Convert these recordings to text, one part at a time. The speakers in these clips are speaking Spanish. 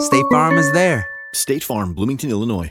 State Farm is there. State Farm, Bloomington, Illinois.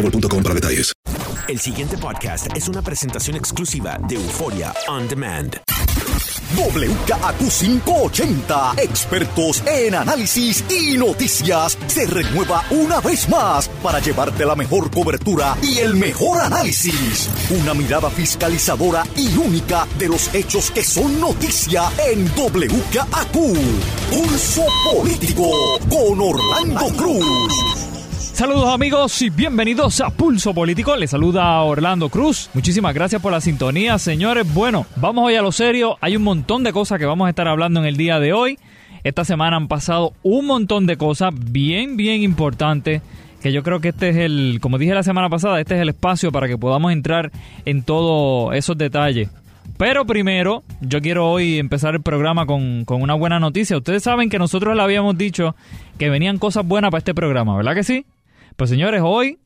El siguiente podcast es una presentación exclusiva de Euforia On Demand. WKAQ580, expertos en análisis y noticias, se renueva una vez más para llevarte la mejor cobertura y el mejor análisis. Una mirada fiscalizadora y única de los hechos que son noticia en WKAQ. Pulso Político con Orlando Cruz. Saludos amigos y bienvenidos a Pulso Político. Les saluda Orlando Cruz. Muchísimas gracias por la sintonía, señores. Bueno, vamos hoy a lo serio. Hay un montón de cosas que vamos a estar hablando en el día de hoy. Esta semana han pasado un montón de cosas bien, bien importantes. Que yo creo que este es el, como dije la semana pasada, este es el espacio para que podamos entrar en todos esos detalles. Pero primero, yo quiero hoy empezar el programa con, con, una buena noticia. Ustedes saben que nosotros le habíamos dicho que venían cosas buenas para este programa, ¿verdad que sí? Pues señores, hoy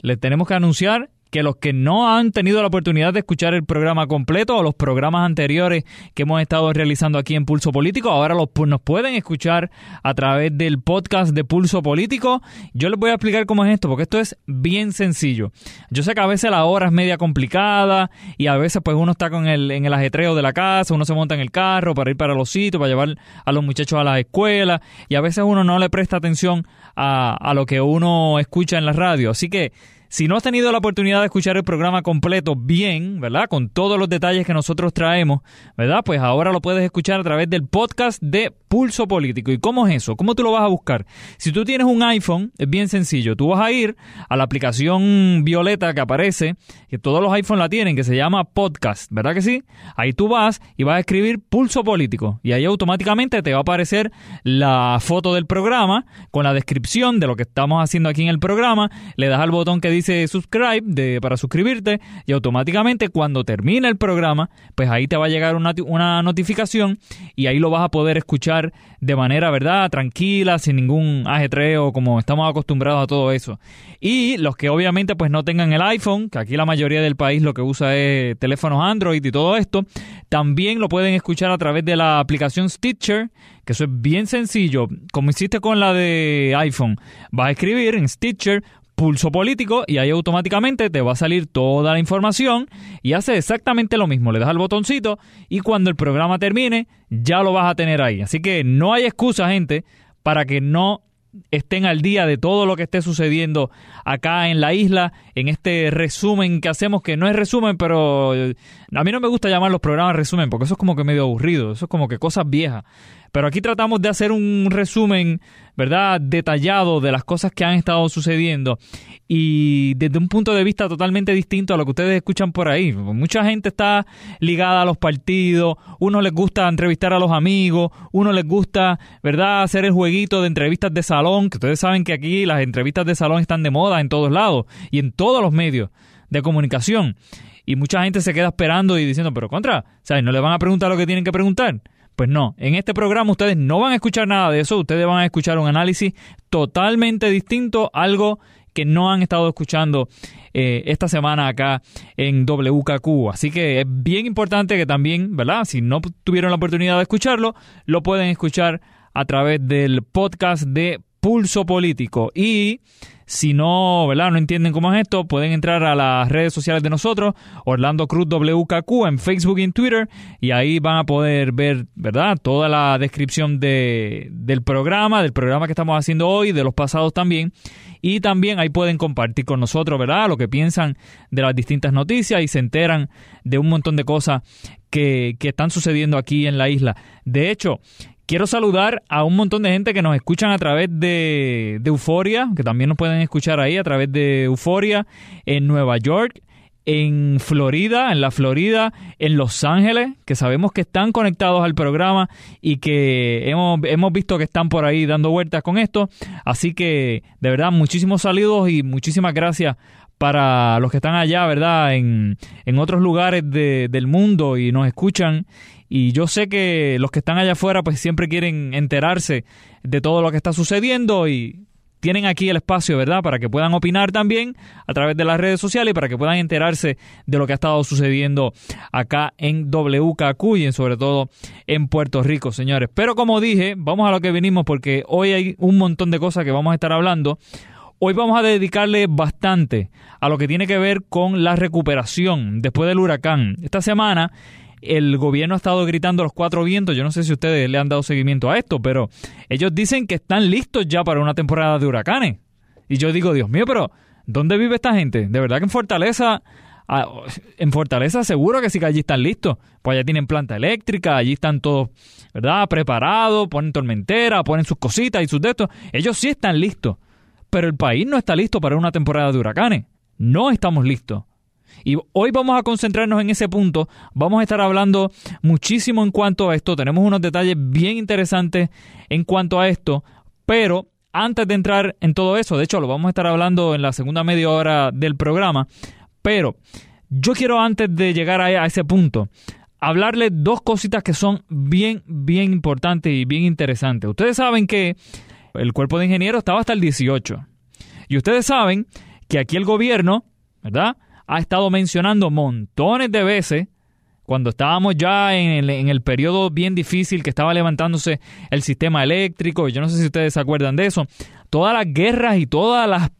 les tenemos que anunciar que los que no han tenido la oportunidad de escuchar el programa completo o los programas anteriores que hemos estado realizando aquí en Pulso Político, ahora los, nos pueden escuchar a través del podcast de Pulso Político. Yo les voy a explicar cómo es esto, porque esto es bien sencillo. Yo sé que a veces la hora es media complicada y a veces pues uno está con el, en el ajetreo de la casa, uno se monta en el carro para ir para los sitios, para llevar a los muchachos a las escuelas y a veces uno no le presta atención a, a lo que uno escucha en la radio. Así que si no has tenido la oportunidad de escuchar el programa completo bien, ¿verdad? Con todos los detalles que nosotros traemos, ¿verdad? Pues ahora lo puedes escuchar a través del podcast de Pulso Político. ¿Y cómo es eso? ¿Cómo tú lo vas a buscar? Si tú tienes un iPhone, es bien sencillo. Tú vas a ir a la aplicación violeta que aparece, que todos los iPhones la tienen, que se llama Podcast, ¿verdad que sí? Ahí tú vas y vas a escribir Pulso Político. Y ahí automáticamente te va a aparecer la foto del programa con la descripción de lo que estamos haciendo aquí en el programa. Le das al botón que dice dice subscribe para suscribirte y automáticamente cuando termine el programa, pues ahí te va a llegar una, una notificación y ahí lo vas a poder escuchar de manera, ¿verdad? Tranquila, sin ningún ajetreo, como estamos acostumbrados a todo eso. Y los que obviamente pues no tengan el iPhone, que aquí la mayoría del país lo que usa es teléfonos Android y todo esto, también lo pueden escuchar a través de la aplicación Stitcher, que eso es bien sencillo. Como hiciste con la de iPhone, vas a escribir en Stitcher pulso político y ahí automáticamente te va a salir toda la información y hace exactamente lo mismo. Le das al botoncito y cuando el programa termine ya lo vas a tener ahí. Así que no hay excusa, gente, para que no estén al día de todo lo que esté sucediendo acá en la isla, en este resumen que hacemos, que no es resumen, pero a mí no me gusta llamar los programas resumen, porque eso es como que medio aburrido, eso es como que cosas viejas. Pero aquí tratamos de hacer un resumen, ¿verdad?, detallado de las cosas que han estado sucediendo y desde un punto de vista totalmente distinto a lo que ustedes escuchan por ahí. Mucha gente está ligada a los partidos, uno les gusta entrevistar a los amigos, uno les gusta, ¿verdad?, hacer el jueguito de entrevistas de salón, que ustedes saben que aquí las entrevistas de salón están de moda en todos lados y en todos los medios de comunicación. Y mucha gente se queda esperando y diciendo, pero contra, ¿sabes? No le van a preguntar lo que tienen que preguntar. Pues no, en este programa ustedes no van a escuchar nada de eso, ustedes van a escuchar un análisis totalmente distinto, algo que no han estado escuchando eh, esta semana acá en WKQ. Así que es bien importante que también, ¿verdad? Si no tuvieron la oportunidad de escucharlo, lo pueden escuchar a través del podcast de Pulso Político. Y si no, ¿verdad? No entienden cómo es esto, pueden entrar a las redes sociales de nosotros, Orlando Cruz WKQ en Facebook y en Twitter, y ahí van a poder ver, ¿verdad? Toda la descripción de, del programa, del programa que estamos haciendo hoy, de los pasados también. Y también ahí pueden compartir con nosotros, ¿verdad? Lo que piensan de las distintas noticias y se enteran de un montón de cosas que, que están sucediendo aquí en la isla. De hecho, Quiero saludar a un montón de gente que nos escuchan a través de, Euforia, que también nos pueden escuchar ahí a través de Euforia, en Nueva York, en Florida, en la Florida, en Los Ángeles, que sabemos que están conectados al programa y que hemos, hemos visto que están por ahí dando vueltas con esto. Así que, de verdad, muchísimos saludos y muchísimas gracias para los que están allá, ¿verdad? En, en otros lugares de, del mundo y nos escuchan y yo sé que los que están allá afuera pues siempre quieren enterarse de todo lo que está sucediendo y tienen aquí el espacio, ¿verdad? Para que puedan opinar también a través de las redes sociales y para que puedan enterarse de lo que ha estado sucediendo acá en WKQ y sobre todo en Puerto Rico, señores. Pero como dije, vamos a lo que venimos porque hoy hay un montón de cosas que vamos a estar hablando. Hoy vamos a dedicarle bastante a lo que tiene que ver con la recuperación después del huracán. Esta semana el gobierno ha estado gritando los cuatro vientos. Yo no sé si ustedes le han dado seguimiento a esto, pero ellos dicen que están listos ya para una temporada de huracanes. Y yo digo, Dios mío, pero ¿dónde vive esta gente? De verdad que en Fortaleza, en Fortaleza seguro que sí que allí están listos. Pues allá tienen planta eléctrica, allí están todos, ¿verdad? Preparados, ponen tormentera, ponen sus cositas y sus de estos. Ellos sí están listos. Pero el país no está listo para una temporada de huracanes. No estamos listos. Y hoy vamos a concentrarnos en ese punto. Vamos a estar hablando muchísimo en cuanto a esto. Tenemos unos detalles bien interesantes en cuanto a esto. Pero antes de entrar en todo eso, de hecho lo vamos a estar hablando en la segunda media hora del programa. Pero yo quiero antes de llegar a, ese punto, hablarles dos cositas que son bien, bien importantes y bien interesantes. Ustedes saben que el cuerpo de ingenieros estaba hasta el 18. Y ustedes saben que aquí el gobierno, ¿verdad? Ha estado mencionando montones de veces cuando estábamos ya en el, en el, periodo bien difícil que estaba levantándose el sistema eléctrico, yo no sé si ustedes se acuerdan de eso, todas las guerras y todas las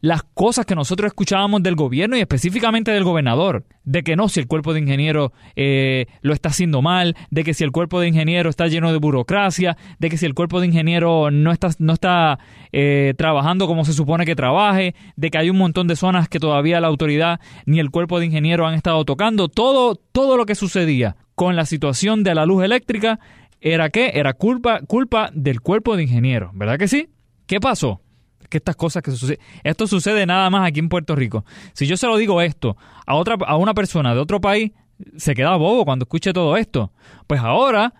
las cosas que nosotros escuchábamos del gobierno y específicamente del gobernador, de que no, si el cuerpo de ingeniero eh, lo está haciendo mal, de que si el cuerpo de ingeniero está lleno de burocracia, de que si el cuerpo de ingeniero no está, no está eh, trabajando como se supone que trabaje, de que hay un montón de zonas que todavía la autoridad ni el cuerpo de ingeniero han estado tocando, todo, todo lo que sucedía con la situación de la luz eléctrica era que era culpa, culpa del cuerpo de ingeniero, ¿verdad que sí? ¿Qué pasó? Que estas cosas que suceden. Esto sucede nada más aquí en Puerto Rico. Si yo se lo digo esto a otra a una persona de otro país, se queda bobo cuando escuche todo esto. Pues ahora,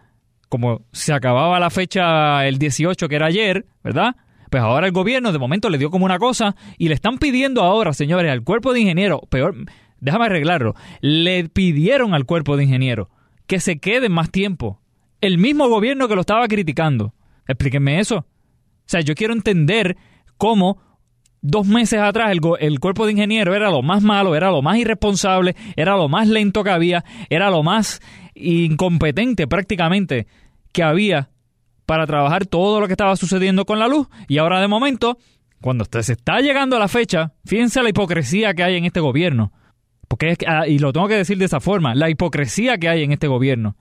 como se acababa la fecha el 18 que era ayer, ¿verdad? Pues ahora el gobierno de momento le dio como una cosa y le están pidiendo ahora, señores, al cuerpo de ingeniero, peor, déjame arreglarlo, le pidieron al cuerpo de ingeniero que se quede más tiempo. El mismo gobierno que lo estaba criticando. Explíquenme eso. O sea, yo quiero entender cómo dos meses atrás el, el, cuerpo de ingeniero era lo más malo, era lo más irresponsable, era lo más lento que había, era lo más incompetente prácticamente que había para trabajar todo lo que estaba sucediendo con la luz. Y ahora de momento, cuando se está llegando a la fecha, fíjense la hipocresía que hay en este gobierno. Porque es, ah, y lo tengo que decir de esa forma, la hipocresía que hay en este gobierno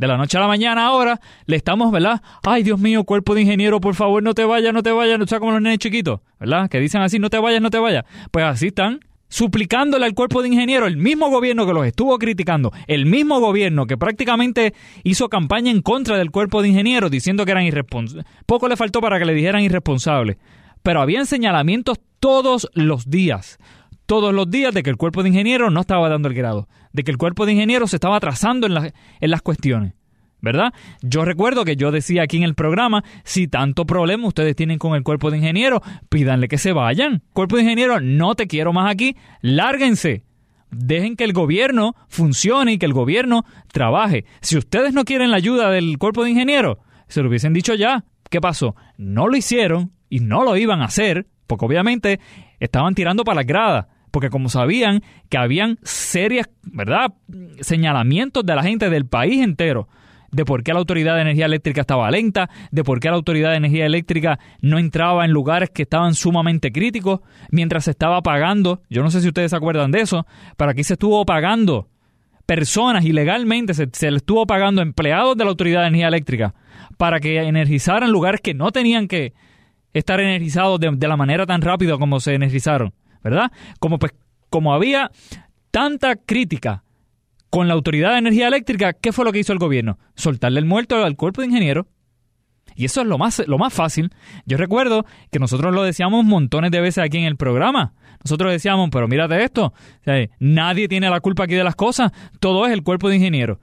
de la noche a la mañana ahora le estamos, ¿verdad? Ay, Dios mío, cuerpo de ingeniero, por favor, no te vayas, no te vayas, no sea como los nenes chiquitos, ¿verdad? Que dicen así, no te vayas, no te vayas. Pues así están, suplicándole al cuerpo de ingenieros, el mismo gobierno que los estuvo criticando, el mismo gobierno que prácticamente hizo campaña en contra del cuerpo de ingenieros diciendo que eran irresponsables. Poco le faltó para que le dijeran irresponsables. Pero habían señalamientos todos los días, todos los días de que el cuerpo de ingenieros no estaba dando el grado, de que el cuerpo de ingenieros se estaba atrasando en, en las cuestiones. ¿verdad? Yo recuerdo que yo decía aquí en el programa, si tanto problema ustedes tienen con el cuerpo de ingenieros, pídanle que se vayan. Cuerpo de ingenieros, no te quiero más aquí, lárguense. Dejen que el gobierno funcione y que el gobierno trabaje. Si ustedes no quieren la ayuda del cuerpo de ingenieros, se lo hubiesen dicho ya. ¿Qué pasó? No lo hicieron y no lo iban a hacer, porque obviamente estaban tirando para la grada porque como sabían que habían serias, ¿verdad?, señalamientos de la gente del país entero de por qué la Autoridad de Energía Eléctrica estaba lenta, de por qué la Autoridad de Energía Eléctrica no entraba en lugares que estaban sumamente críticos mientras se estaba pagando. Yo no sé si ustedes se acuerdan de eso, pero aquí se estuvo pagando personas ilegalmente, se, le estuvo pagando empleados de la Autoridad de Energía Eléctrica para que energizaran lugares que no tenían que estar energizados de la manera tan rápida como se energizaron, ¿verdad? Como pues como había tanta crítica con la Autoridad de Energía Eléctrica, ¿qué fue lo que hizo el gobierno? Soltarle el muerto al cuerpo de ingeniero. Y eso es lo más, lo más fácil. Yo recuerdo que nosotros lo decíamos montones de veces aquí en el programa. Nosotros decíamos, pero mírate esto, nadie tiene la culpa aquí de las cosas, todo es el cuerpo de ingeniero.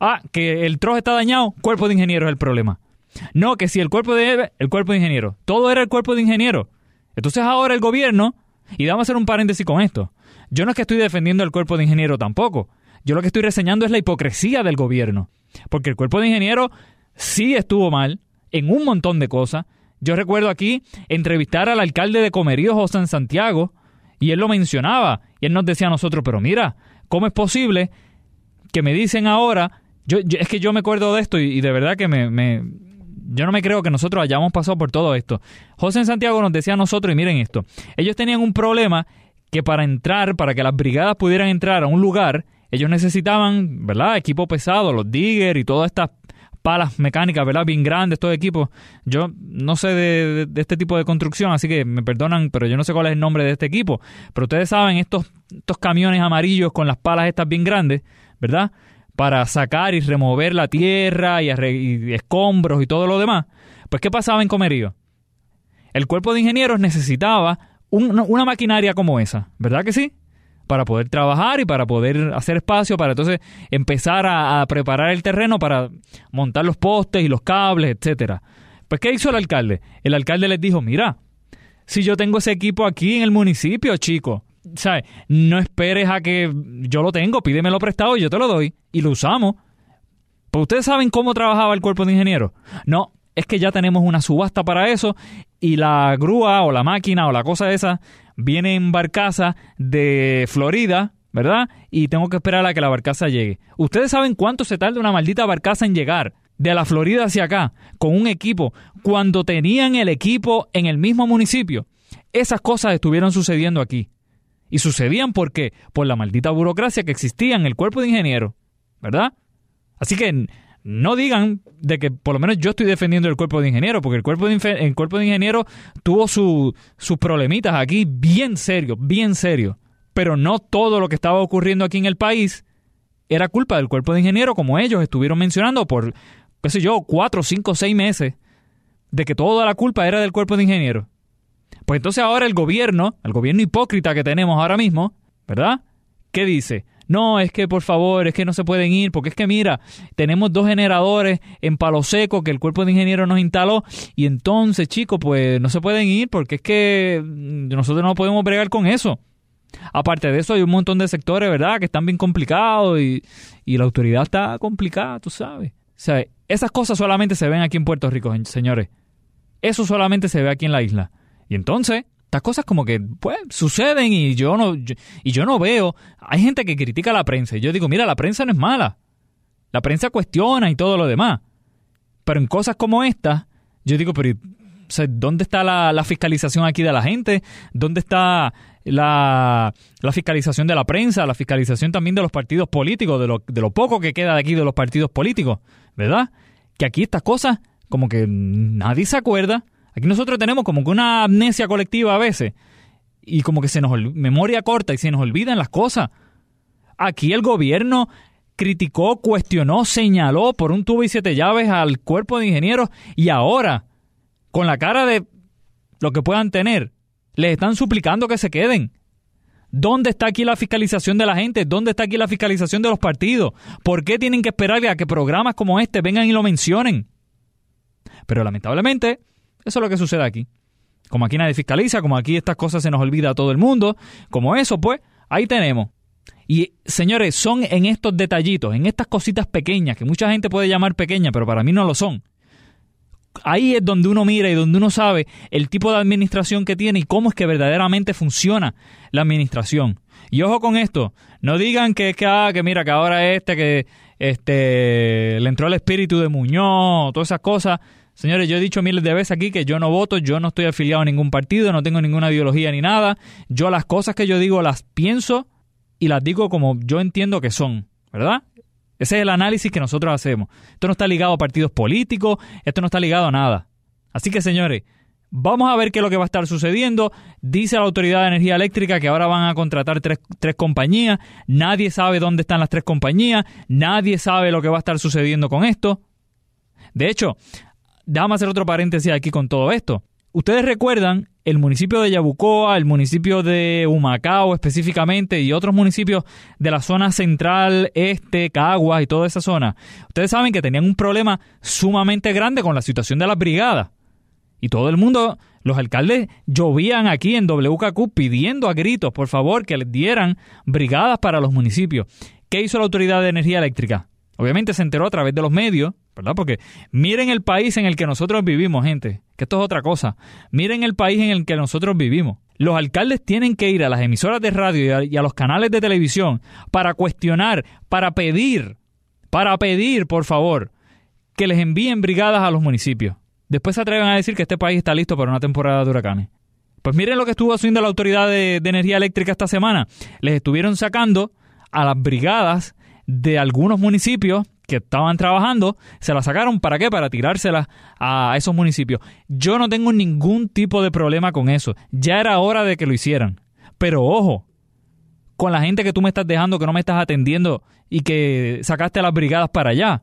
Ah, que el trozo está dañado, cuerpo de ingeniero es el problema. No, que si el cuerpo de el cuerpo de ingeniero, todo era el cuerpo de ingeniero. Entonces ahora el gobierno, y vamos a hacer un paréntesis con esto. Yo no es que estoy defendiendo el cuerpo de ingeniero tampoco. Yo lo que estoy reseñando es la hipocresía del gobierno. Porque el cuerpo de ingenieros sí estuvo mal en un montón de cosas. Yo recuerdo aquí entrevistar al alcalde de Comerío, José Santiago, y él lo mencionaba. Y él nos decía a nosotros, pero mira, ¿cómo es posible que me dicen ahora, yo, es que yo me acuerdo de esto y, de verdad que me, yo no me creo que nosotros hayamos pasado por todo esto. José Santiago nos decía a nosotros, y miren esto, ellos tenían un problema que para entrar, para que las brigadas pudieran entrar a un lugar, ellos necesitaban, ¿verdad? Equipo pesado, los digger y todas estas palas mecánicas, ¿verdad? Bien grandes, estos equipos. Yo no sé de, este tipo de construcción, así que me perdonan, pero yo no sé cuál es el nombre de este equipo. Pero ustedes saben, estos, estos camiones amarillos con las palas estas bien grandes, ¿verdad? Para sacar y remover la tierra y, escombros y todo lo demás. Pues, ¿qué pasaba en Comerío? El cuerpo de ingenieros necesitaba una maquinaria como esa, ¿verdad que sí? para poder trabajar y para poder hacer espacio para entonces empezar a, preparar el terreno para montar los postes y los cables, etcétera. Pues ¿qué hizo el alcalde? El alcalde les dijo, "Mira, si yo tengo ese equipo aquí en el municipio, chico, ¿sabes? No esperes a que yo lo tengo, pídemelo prestado y yo te lo doy y lo usamos." Pues ustedes saben cómo trabajaba el cuerpo de ingenieros. No, es que ya tenemos una subasta para eso y la grúa o la máquina o la cosa esa viene en barcaza de Florida, ¿verdad? Y tengo que esperar a que la barcaza llegue. ¿Ustedes saben cuánto se tarda una maldita barcaza en llegar? De la Florida hacia acá, con un equipo, cuando tenían el equipo en el mismo municipio. Esas cosas estuvieron sucediendo aquí. Y sucedían porque por la maldita burocracia que existía en el cuerpo de ingenieros, ¿verdad? Así que no digan de que por lo menos yo estoy defendiendo el cuerpo de ingeniero, porque el cuerpo de, el cuerpo de ingeniero tuvo sus problemitas aquí bien serios, bien serios. Pero no todo lo que estaba ocurriendo aquí en el país era culpa del cuerpo de ingeniero, como ellos estuvieron mencionando por, qué sé yo, cuatro, cinco, seis meses, de que toda la culpa era del cuerpo de ingeniero. Pues entonces ahora el gobierno, el gobierno hipócrita que tenemos ahora mismo, ¿verdad? ¿Qué dice? no, es que por favor, es que no se pueden ir, porque es que mira, tenemos dos generadores en Palo Seco que el cuerpo de ingenieros nos instaló y entonces, chicos, pues no se pueden ir porque es que nosotros no podemos bregar con eso. Aparte de eso, hay un montón de sectores, ¿verdad?, que están bien complicados y, y la autoridad está complicada, tú sabes. O sea, esas cosas solamente se ven aquí en Puerto Rico, señores. Eso solamente se ve aquí en la isla. Y entonces, estas cosas como que pues suceden y yo no y yo no veo hay gente que critica la prensa y yo digo mira la prensa no es mala la prensa cuestiona y todo lo demás pero en cosas como esta yo digo pero ¿dónde está la, fiscalización aquí de la gente? ¿Dónde está la, la, fiscalización de la prensa? La fiscalización también de los partidos políticos, de lo, de lo poco que queda de aquí de los partidos políticos, ¿verdad? Que aquí estas cosas como que nadie se acuerda Aquí nosotros tenemos como que una amnesia colectiva a veces. y como que se nos memoria corta y se nos olvidan las cosas. Aquí el gobierno criticó, cuestionó, señaló por un tubo y siete llaves al cuerpo de ingenieros y ahora, con la cara de lo que puedan tener, les están suplicando que se queden. ¿Dónde está aquí la fiscalización de la gente? ¿Dónde está aquí la fiscalización de los partidos? ¿Por qué tienen que esperar a que programas como este vengan y lo mencionen? Pero lamentablemente, eso es lo que sucede aquí. Como aquí nadie fiscaliza, como aquí estas cosas se nos olvida a todo el mundo, como eso, pues, ahí tenemos. Y señores, son en estos detallitos, en estas cositas pequeñas, que mucha gente puede llamar pequeñas, pero para mí no lo son. Ahí es donde uno mira y donde uno sabe el tipo de administración que tiene y cómo es que verdaderamente funciona la administración. Y ojo con esto, no digan que, que, ah, que mira, que ahora este, que este, le entró el espíritu de Muñoz, todas esas cosas. Señores, yo he dicho miles de veces aquí que yo no voto, yo no estoy afiliado a ningún partido, no tengo ninguna ideología ni nada. Yo las cosas que yo digo las pienso y las digo como yo entiendo que son, ¿verdad? Ese es el análisis que nosotros hacemos. Esto no está ligado a partidos políticos, esto no está ligado a nada. Así que, señores, vamos a ver qué es lo que va a estar sucediendo. Dice la Autoridad de Energía Eléctrica que ahora van a contratar tres, tres compañías. Nadie sabe dónde están las tres compañías. Nadie sabe lo que va a estar sucediendo con esto. De hecho, déjame hacer otro paréntesis aquí con todo esto. Ustedes recuerdan el municipio de Yabucoa, el municipio de Humacao específicamente y otros municipios de la zona central, este, Caguas y toda esa zona. Ustedes saben que tenían un problema sumamente grande con la situación de las brigadas. Y todo el mundo, los alcaldes llovían aquí en WKQ pidiendo a gritos, por favor, que les dieran brigadas para los municipios. ¿Qué hizo la Autoridad de Energía Eléctrica? Obviamente se enteró a través de los medios, ¿verdad? Porque miren el país en el que nosotros vivimos, gente, que esto es otra cosa. Miren el país en el que nosotros vivimos. Los alcaldes tienen que ir a las emisoras de radio y a, los canales de televisión para cuestionar, para pedir, para pedir, por favor, que les envíen brigadas a los municipios. Después se atreven a decir que este país está listo para una temporada de huracanes. Pues miren lo que estuvo haciendo la Autoridad de, de Energía Eléctrica esta semana. Les estuvieron sacando a las brigadas de algunos municipios que estaban trabajando, se la sacaron para qué? Para tirárselas a esos municipios. Yo no tengo ningún tipo de problema con eso. Ya era hora de que lo hicieran. Pero ojo, con la gente que tú me estás dejando, que no me estás atendiendo y que sacaste a las brigadas para allá.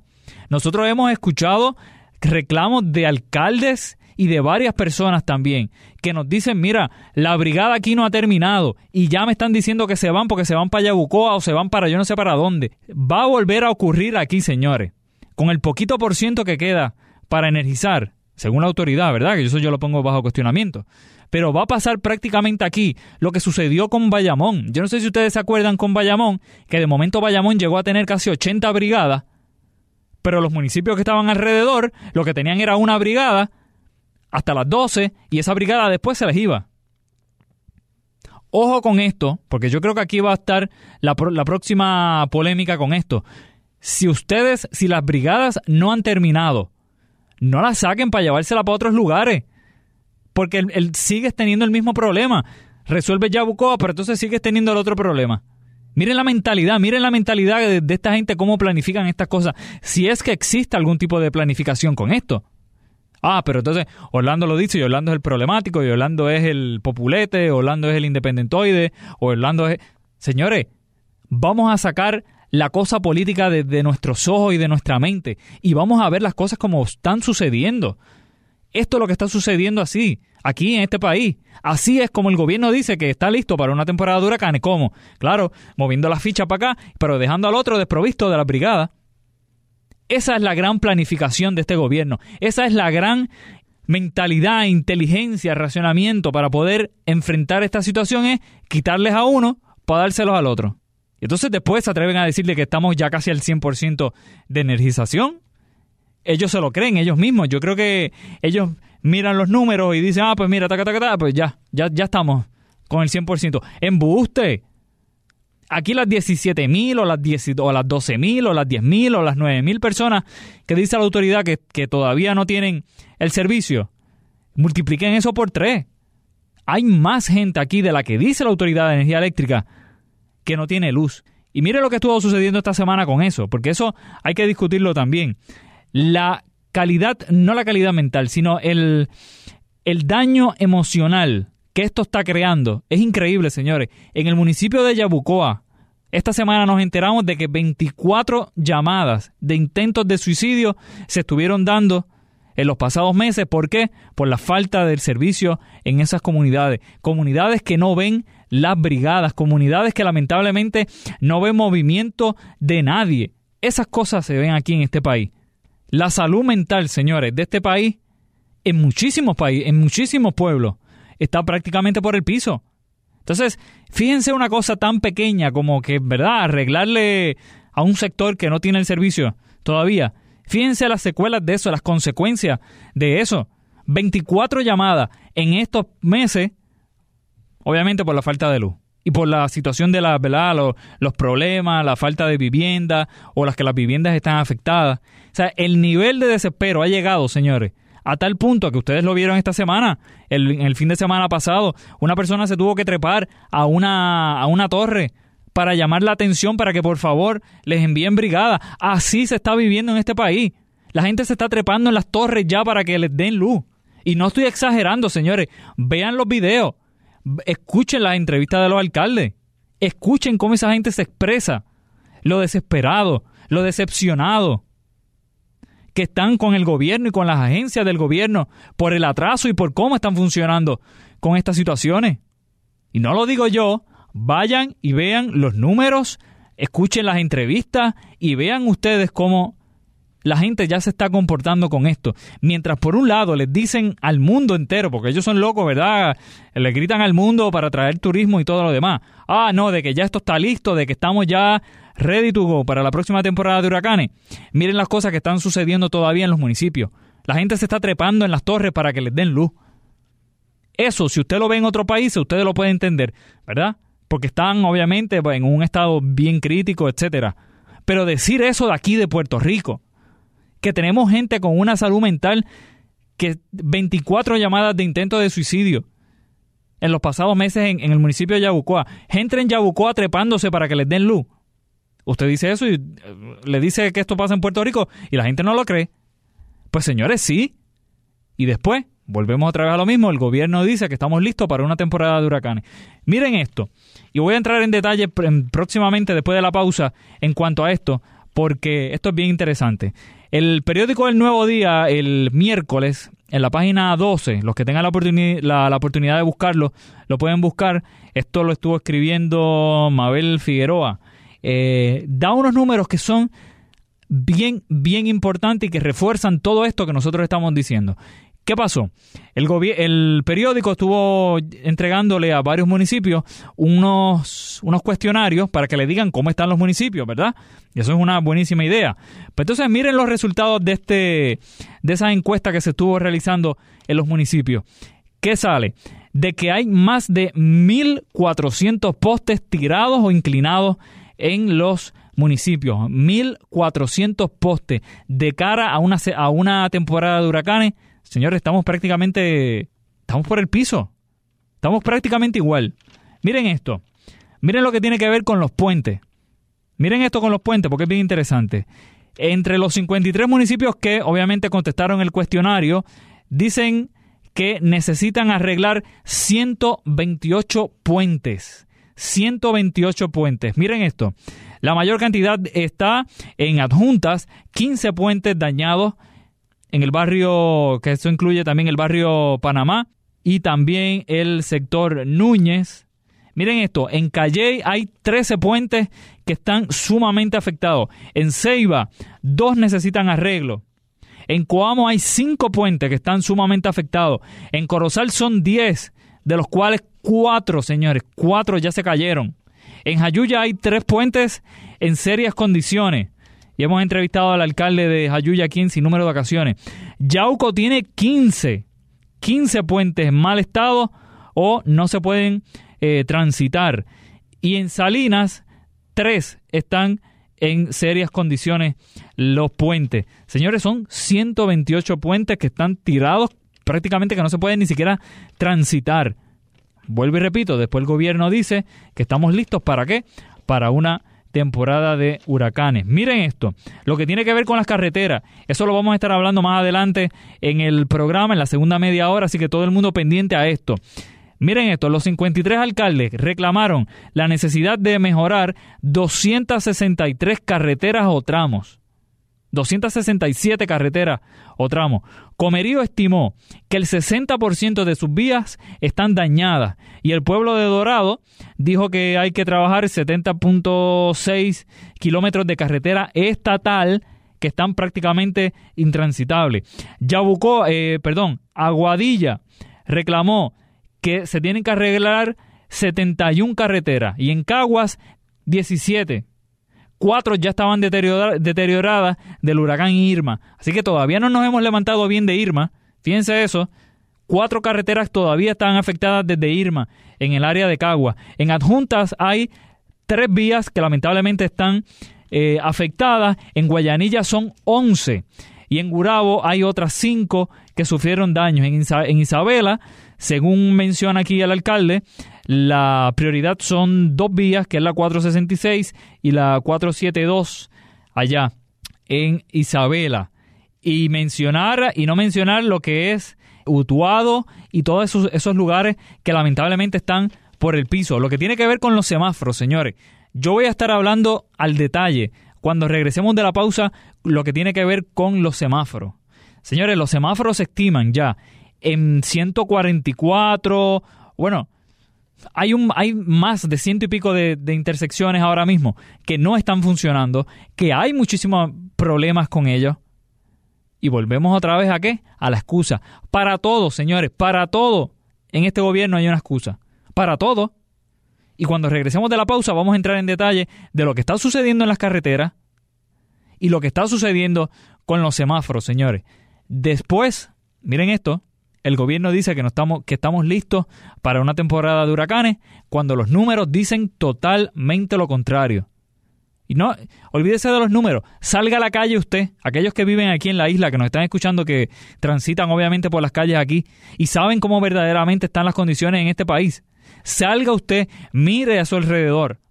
Nosotros hemos escuchado reclamos de alcaldes y de varias personas también que nos dicen, mira, la brigada aquí no ha terminado y ya me están diciendo que se van porque se van para Yabucoa o se van para yo no sé para dónde. Va a volver a ocurrir aquí, señores, con el poquito por ciento que queda para energizar, según la autoridad, ¿verdad? Que eso yo lo pongo bajo cuestionamiento. Pero va a pasar prácticamente aquí lo que sucedió con Bayamón. Yo no sé si ustedes se acuerdan con Bayamón, que de momento Bayamón llegó a tener casi 80 brigadas, pero los municipios que estaban alrededor lo que tenían era una brigada hasta las 12 y esa brigada después se les iba. Ojo con esto, porque yo creo que aquí va a estar la, la próxima polémica con esto. Si ustedes, si las brigadas no han terminado, no las saquen para llevársela para otros lugares. Porque él, sigues teniendo el mismo problema. Resuelve Yabucoa, pero entonces sigues teniendo el otro problema. Miren la mentalidad, miren la mentalidad de, esta gente, cómo planifican estas cosas. Si es que existe algún tipo de planificación con esto. Ah, pero entonces Orlando lo dice y Orlando es el problemático y Orlando es el populete, Orlando es el independentoide, Orlando es... Señores, vamos a sacar la cosa política de, de, nuestros ojos y de nuestra mente y vamos a ver las cosas como están sucediendo. Esto es lo que está sucediendo así, aquí en este país. Así es como el gobierno dice que está listo para una temporada de huracanes. ¿Cómo? Claro, moviendo la ficha para acá, pero dejando al otro desprovisto de la brigada. Esa es la gran planificación de este gobierno. Esa es la gran mentalidad, inteligencia, racionamiento para poder enfrentar esta situación es quitarles a uno para dárselos al otro. Y entonces después se atreven a decirle que estamos ya casi al 100% de energización. Ellos se lo creen, ellos mismos. Yo creo que ellos miran los números y dicen, ah, pues mira, taca, taca, taca, pues ya, ya, ya estamos con el 100%. Embuste aquí las 17.000 o las, 10, o las 12.000 o las 10.000 o las 9.000 personas que dice la autoridad que, que todavía no tienen el servicio, multipliquen eso por tres. Hay más gente aquí de la que dice la autoridad de energía eléctrica que no tiene luz. Y mire lo que estuvo sucediendo esta semana con eso, porque eso hay que discutirlo también. La calidad, no la calidad mental, sino el, el daño emocional que esto está creando es increíble, señores. En el municipio de Yabucoa, esta semana nos enteramos de que 24 llamadas de intentos de suicidio se estuvieron dando en los pasados meses. ¿Por qué? Por la falta del servicio en esas comunidades. Comunidades que no ven las brigadas, comunidades que lamentablemente no ven movimiento de nadie. Esas cosas se ven aquí en este país. La salud mental, señores, de este país, en muchísimos países, en muchísimos pueblos, está prácticamente por el piso. Entonces, fíjense una cosa tan pequeña como que, ¿verdad?, arreglarle a un sector que no tiene el servicio todavía. Fíjense las secuelas de eso, las consecuencias de eso. 24 llamadas en estos meses, obviamente por la falta de luz y por la situación de la, ¿verdad? Los, los, problemas, la falta de vivienda o las que las viviendas están afectadas. O sea, el nivel de desespero ha llegado, señores, a tal punto que ustedes lo vieron esta semana, el, el fin de semana pasado, una persona se tuvo que trepar a una, a una torre para llamar la atención para que por favor les envíen brigada. Así se está viviendo en este país. La gente se está trepando en las torres ya para que les den luz. Y no estoy exagerando, señores. Vean los videos. Escuchen las entrevistas de los alcaldes. Escuchen cómo esa gente se expresa. Lo desesperado, lo decepcionado que están con el gobierno y con las agencias del gobierno por el atraso y por cómo están funcionando con estas situaciones. Y no lo digo yo, vayan y vean los números, escuchen las entrevistas y vean ustedes cómo la gente ya se está comportando con esto. Mientras por un lado les dicen al mundo entero, porque ellos son locos, ¿verdad? Le gritan al mundo para traer turismo y todo lo demás. Ah, no, de que ya esto está listo, de que estamos ya ready to go para la próxima temporada de huracanes. Miren las cosas que están sucediendo todavía en los municipios. La gente se está trepando en las torres para que les den luz. Eso, si usted lo ve en otro país, usted lo puede entender, ¿verdad? Porque están obviamente en un estado bien crítico, etcétera. Pero decir eso de aquí de Puerto Rico, que tenemos gente con una salud mental que 24 llamadas de intento de suicidio en los pasados meses en, en el municipio de Yabucoa, gente en Yabucoa trepándose para que les den luz. Usted dice eso y eh, le dice que esto pasa en Puerto Rico y la gente no lo cree. Pues señores, sí. Y después, volvemos otra vez a lo mismo, el gobierno dice que estamos listos para una temporada de huracanes. Miren esto, y voy a entrar en detalle próximamente después de la pausa en cuanto a esto, porque esto es bien interesante. El periódico El Nuevo Día, el miércoles, en la página 12, los que tengan la, la oportunidad de buscarlo, lo pueden buscar. Esto lo estuvo escribiendo Mabel Figueroa eh, da unos números que son bien, bien importantes y que refuerzan todo esto que nosotros estamos diciendo. ¿Qué pasó? El, periódico estuvo entregándole a varios municipios unos, unos cuestionarios para que le digan cómo están los municipios, ¿verdad? Y eso es una buenísima idea. Pues entonces miren los resultados de, este, de esa encuesta que se estuvo realizando en los municipios. ¿Qué sale? De que hay más de 1.400 postes tirados o inclinados en los municipios. 1.400 postes de cara a una, a una temporada de huracanes. Señores, estamos prácticamente... Estamos por el piso. Estamos prácticamente igual. Miren esto. Miren lo que tiene que ver con los puentes. Miren esto con los puentes porque es bien interesante. Entre los 53 municipios que obviamente contestaron el cuestionario, dicen que necesitan arreglar 128 puentes. 128 puentes. Miren esto. La mayor cantidad está en adjuntas, 15 puentes dañados en el barrio, que eso incluye también el barrio Panamá y también el sector Núñez. Miren esto, en Calle hay 13 puentes que están sumamente afectados. En Ceiba, dos necesitan arreglo. En Coamo hay 5 puentes que están sumamente afectados. En Corozal son 10, de los cuales cuatro, señores, cuatro ya se cayeron. En Jayuya hay tres puentes en serias condiciones. Y hemos entrevistado al alcalde de Jayuya aquí en número de ocasiones. Yauco tiene 15, 15 puentes en mal estado o no se pueden eh, transitar. Y en Salinas, tres están en serias condiciones los puentes. Señores, son 128 puentes que están tirados prácticamente que no se pueden ni siquiera transitar. Vuelvo y repito, después el gobierno dice que estamos listos para qué? Para una temporada de huracanes. Miren esto, lo que tiene que ver con las carreteras, eso lo vamos a estar hablando más adelante en el programa, en la segunda media hora, así que todo el mundo pendiente a esto. Miren esto, los 53 alcaldes reclamaron la necesidad de mejorar 263 carreteras o tramos. 267 carreteras o tramos. Comerío estimó que el 60% de sus vías están dañadas y el pueblo de Dorado dijo que hay que trabajar 70.6 kilómetros de carretera estatal que están prácticamente intransitables. Yabucó, eh, perdón, Aguadilla reclamó que se tienen que arreglar 71 carreteras y en Caguas 17 cuatro ya estaban deterioradas del huracán Irma. Así que todavía no nos hemos levantado bien de Irma. Fíjense eso. Cuatro carreteras todavía están afectadas desde Irma en el área de Cagua. En adjuntas hay tres vías que lamentablemente están eh, afectadas. En Guayanilla son 11. Y en Gurabo hay otras cinco que sufrieron daños. En, Isabela, según menciona aquí el alcalde, la prioridad son dos vías, que es la 466 y la 472 allá en Isabela. Y mencionar y no mencionar lo que es Utuado y todos esos, esos lugares que lamentablemente están por el piso. Lo que tiene que ver con los semáforos, señores. Yo voy a estar hablando al detalle cuando regresemos de la pausa lo que tiene que ver con los semáforos. Señores, los semáforos se estiman ya en 144, bueno, hay, un, hay más de ciento y pico de, intersecciones ahora mismo que no están funcionando, que hay muchísimos problemas con ellos. Y volvemos otra vez a qué? A la excusa. Para todo, señores, para todo. En este gobierno hay una excusa. Para todo. Y cuando regresemos de la pausa vamos a entrar en detalle de lo que está sucediendo en las carreteras y lo que está sucediendo con los semáforos, señores. Después, miren esto, el gobierno dice que, no estamos, que estamos listos para una temporada de huracanes cuando los números dicen totalmente lo contrario. Y no, olvídese de los números. Salga a la calle usted, aquellos que viven aquí en la isla, que nos están escuchando, que transitan obviamente por las calles aquí y saben cómo verdaderamente están las condiciones en este país. Salga usted, mire a su alrededor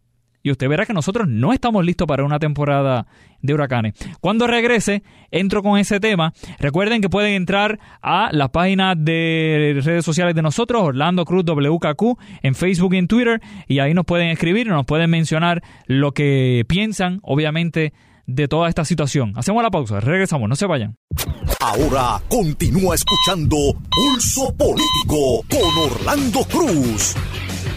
y usted verá que nosotros no estamos listos para una temporada de huracanes. Cuando regrese, entro con ese tema. Recuerden que pueden entrar a la página de redes sociales de nosotros, Orlando Cruz WKQ, en Facebook y en Twitter, y ahí nos pueden escribir, nos pueden mencionar lo que piensan, obviamente, de toda esta situación. Hacemos la pausa, regresamos, no se vayan. Ahora continúa escuchando Pulso Político con Orlando Cruz.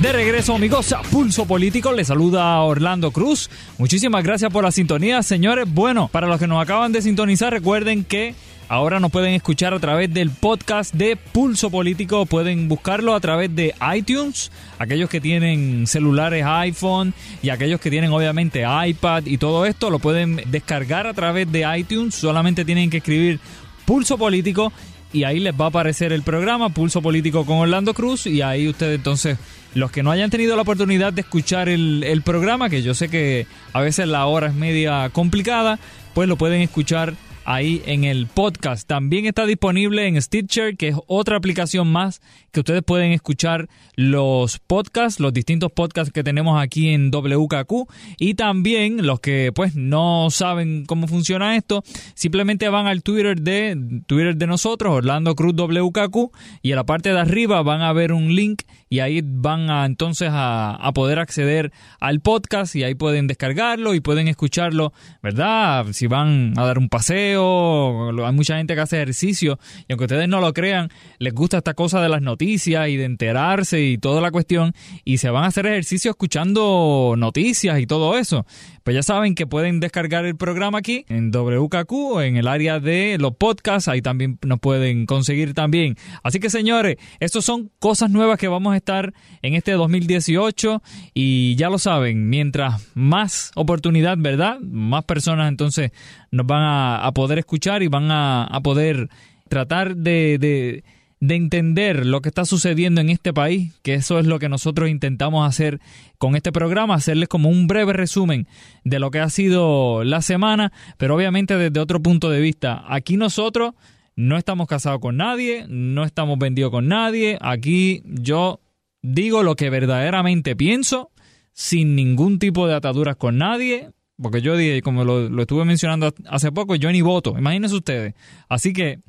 De regreso, amigos, a Pulso Político, le saluda Orlando Cruz. Muchísimas gracias por la sintonía, señores. Bueno, para los que nos acaban de sintonizar, recuerden que Ahora nos pueden escuchar a través del podcast de Pulso Político. Pueden buscarlo a través de iTunes. Aquellos que tienen celulares iPhone y aquellos que tienen obviamente iPad y todo esto lo pueden descargar a través de iTunes. Solamente tienen que escribir Pulso Político y ahí les va a aparecer el programa Pulso Político con Orlando Cruz y ahí ustedes entonces los que no hayan tenido la oportunidad de escuchar el, programa, que yo sé que a veces la hora es media complicada, pues lo pueden escuchar ahí en el podcast. También está disponible en Stitcher, que es otra aplicación más que ustedes pueden escuchar los podcasts, los distintos podcasts que tenemos aquí en WKQ y también los que pues no saben cómo funciona esto, simplemente van al Twitter de Twitter de nosotros, Orlando Cruz WKQ y en la parte de arriba van a ver un link y ahí van a entonces a, a poder acceder al podcast y ahí pueden descargarlo y pueden escucharlo, ¿verdad? Si van a dar un paseo hay mucha gente que hace ejercicio y aunque ustedes no lo crean, les gusta esta cosa de las noticias y de enterarse y toda la cuestión y se van a hacer ejercicio escuchando noticias y todo eso. Pues ya saben que pueden descargar el programa aquí en WKQ, en el área de los podcasts, ahí también nos pueden conseguir también. Así que señores, estas son cosas nuevas que vamos a estar en este 2018 y ya lo saben, mientras más oportunidad, ¿verdad? Más personas entonces nos van a, poder escuchar y van a, poder tratar de entender lo que está sucediendo en este país, que eso es lo que nosotros intentamos hacer con este programa, hacerles como un breve resumen de lo que ha sido la semana, pero obviamente desde otro punto de vista. Aquí nosotros no estamos casados con nadie, no estamos vendidos con nadie, aquí yo digo lo que verdaderamente pienso, sin ningún tipo de ataduras con nadie, porque yo dije, como lo, lo estuve mencionando hace poco, yo ni voto, imagínense ustedes. Así que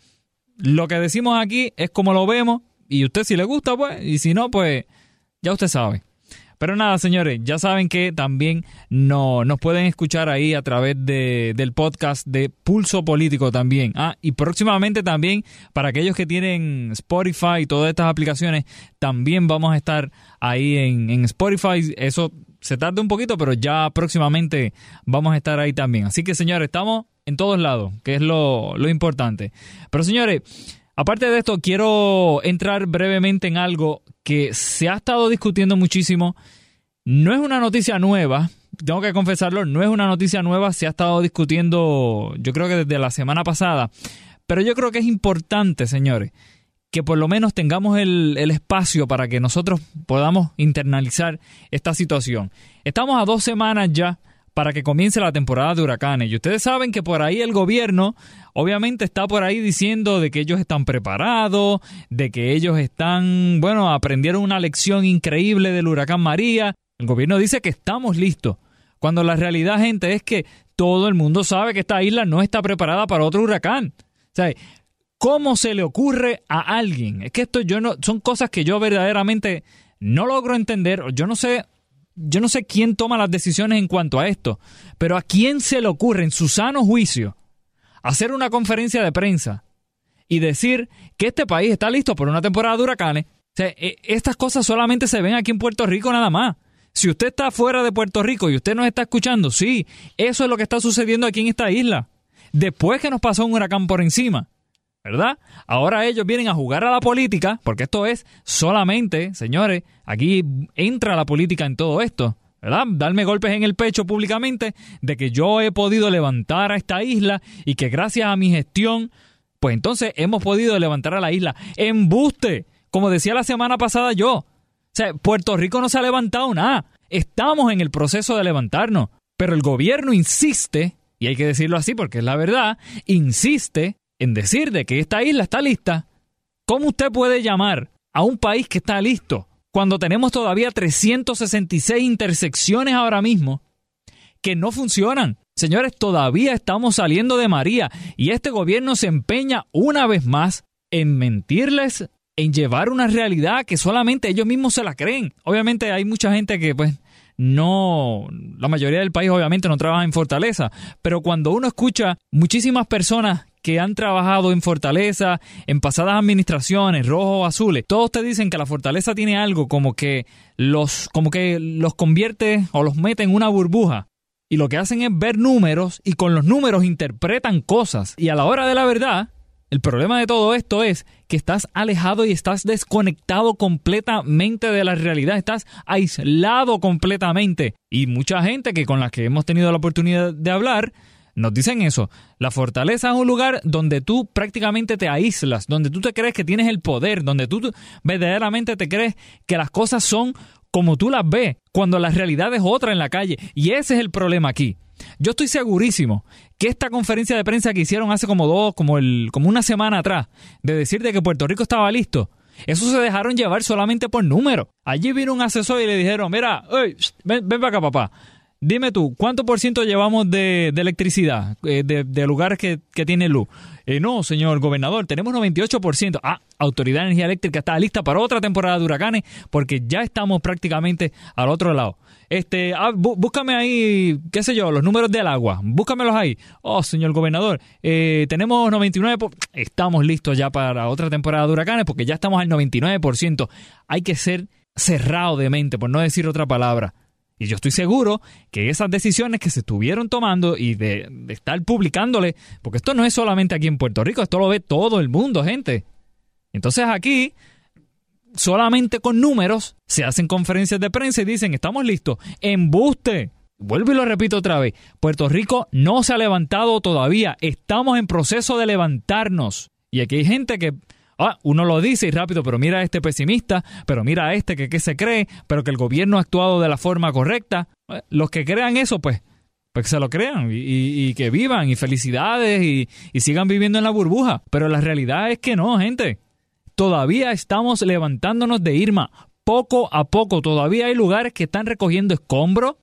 lo que decimos aquí es como lo vemos y usted si le gusta, pues, y si no, pues ya usted sabe. Pero nada, señores, ya saben que también no, nos pueden escuchar ahí a través de, del podcast de Pulso Político también. Ah, y próximamente también, para aquellos que tienen Spotify y todas estas aplicaciones, también vamos a estar ahí en, en Spotify. Eso se tarda un poquito, pero ya próximamente vamos a estar ahí también. Así que, señores, estamos en todos lados, que es lo, lo importante. Pero, señores, Aparte de esto, quiero entrar brevemente en algo que se ha estado discutiendo muchísimo. No es una noticia nueva, tengo que confesarlo, no es una noticia nueva, se ha estado discutiendo yo creo que desde la semana pasada, pero yo creo que es importante, señores, que por lo menos tengamos el, el, espacio para que nosotros podamos internalizar esta situación. Estamos a dos semanas ya para que comience la temporada de huracanes. Y ustedes saben que por ahí el gobierno obviamente está por ahí diciendo de que ellos están preparados, de que ellos están, bueno, aprendieron una lección increíble del huracán María. El gobierno dice que estamos listos. Cuando la realidad, gente, es que todo el mundo sabe que esta isla no está preparada para otro huracán. O sea, ¿cómo se le ocurre a alguien? Es que esto yo no, son cosas que yo verdaderamente no logro entender. Yo no sé yo no sé quién toma las decisiones en cuanto a esto, pero a quién se le ocurre en su sano juicio hacer una conferencia de prensa y decir que este país está listo por una temporada de huracanes. E, estas cosas solamente se ven aquí en Puerto Rico nada más. Si usted está fuera de Puerto Rico y usted nos está escuchando, sí, eso es lo que está sucediendo aquí en esta isla. Después que nos pasó un huracán por encima. ¿Verdad? Ahora ellos vienen a jugar a la política, porque esto es solamente, señores, aquí entra la política en todo esto. ¿verdad? Darme golpes en el pecho públicamente de que yo he podido levantar a esta isla y que gracias a mi gestión, pues entonces hemos podido levantar a la isla. Embuste, como decía la semana pasada yo. O sea, Puerto Rico no se ha levantado nada. Estamos en el proceso de levantarnos. Pero el gobierno insiste, y hay que decirlo así porque es la verdad, insiste en decir de que esta isla está lista, ¿cómo usted puede llamar a un país que está listo cuando tenemos todavía 366 intersecciones ahora mismo que no funcionan? Señores, todavía estamos saliendo de María y este gobierno se empeña una vez más en mentirles, en llevar una realidad que solamente ellos mismos se la creen. Obviamente hay mucha gente que pues no, la mayoría del país obviamente no trabaja en Fortaleza, pero cuando uno escucha muchísimas personas que han trabajado en Fortaleza, en pasadas administraciones, rojos o azules, todos te dicen que la Fortaleza tiene algo como que los, como que los convierte o los mete en una burbuja. Y lo que hacen es ver números y con los números interpretan cosas. Y a la hora de la verdad, el problema de todo esto es que estás alejado y estás desconectado completamente de la realidad, estás aislado completamente. Y mucha gente que con la que hemos tenido la oportunidad de hablar nos dicen eso. La fortaleza es un lugar donde tú prácticamente te aíslas, donde tú te crees que tienes el poder, donde tú verdaderamente te crees que las cosas son como tú las ves, cuando la realidad es otra en la calle. Y ese es el problema aquí. Yo estoy segurísimo que esta conferencia de prensa que hicieron hace como dos, como, el, como una semana atrás, de decir de que Puerto Rico estaba listo, eso se dejaron llevar solamente por número. Allí vino un asesor y le dijeron, mira, ven, ven para acá, papá. Dime tú, ¿cuánto por ciento llevamos de, electricidad, eh, de, lugares que, tienen luz? Eh, no, señor gobernador, tenemos 98%. Ah, Autoridad de Energía Eléctrica está lista para otra temporada de huracanes porque ya estamos prácticamente al otro lado. Este, ah, búscame ahí, qué sé yo, los números del agua. Búscamelos ahí. Oh, señor gobernador, eh, tenemos 99%. Estamos listos ya para otra temporada de huracanes porque ya estamos al 99%. Hay que ser cerrado de mente, por no decir otra palabra. Y yo estoy seguro que esas decisiones que se estuvieron tomando y de, estar publicándole, porque esto no es solamente aquí en Puerto Rico, esto lo ve todo el mundo, gente. Entonces aquí, solamente con números, se hacen conferencias de prensa y dicen, estamos listos. Embuste. Vuelvo y lo repito otra vez. Puerto Rico no se ha levantado todavía. Estamos en proceso de levantarnos. Y aquí hay gente que Ah, uno lo dice y rápido, pero mira a este pesimista, pero mira a este que, se cree, pero que el gobierno ha actuado de la forma correcta. Eh, los que crean eso, pues, pues que se lo crean y, que vivan y felicidades y, sigan viviendo en la burbuja. Pero la realidad es que no, gente. Todavía estamos levantándonos de Irma. Poco a poco, todavía hay lugares que están recogiendo escombros.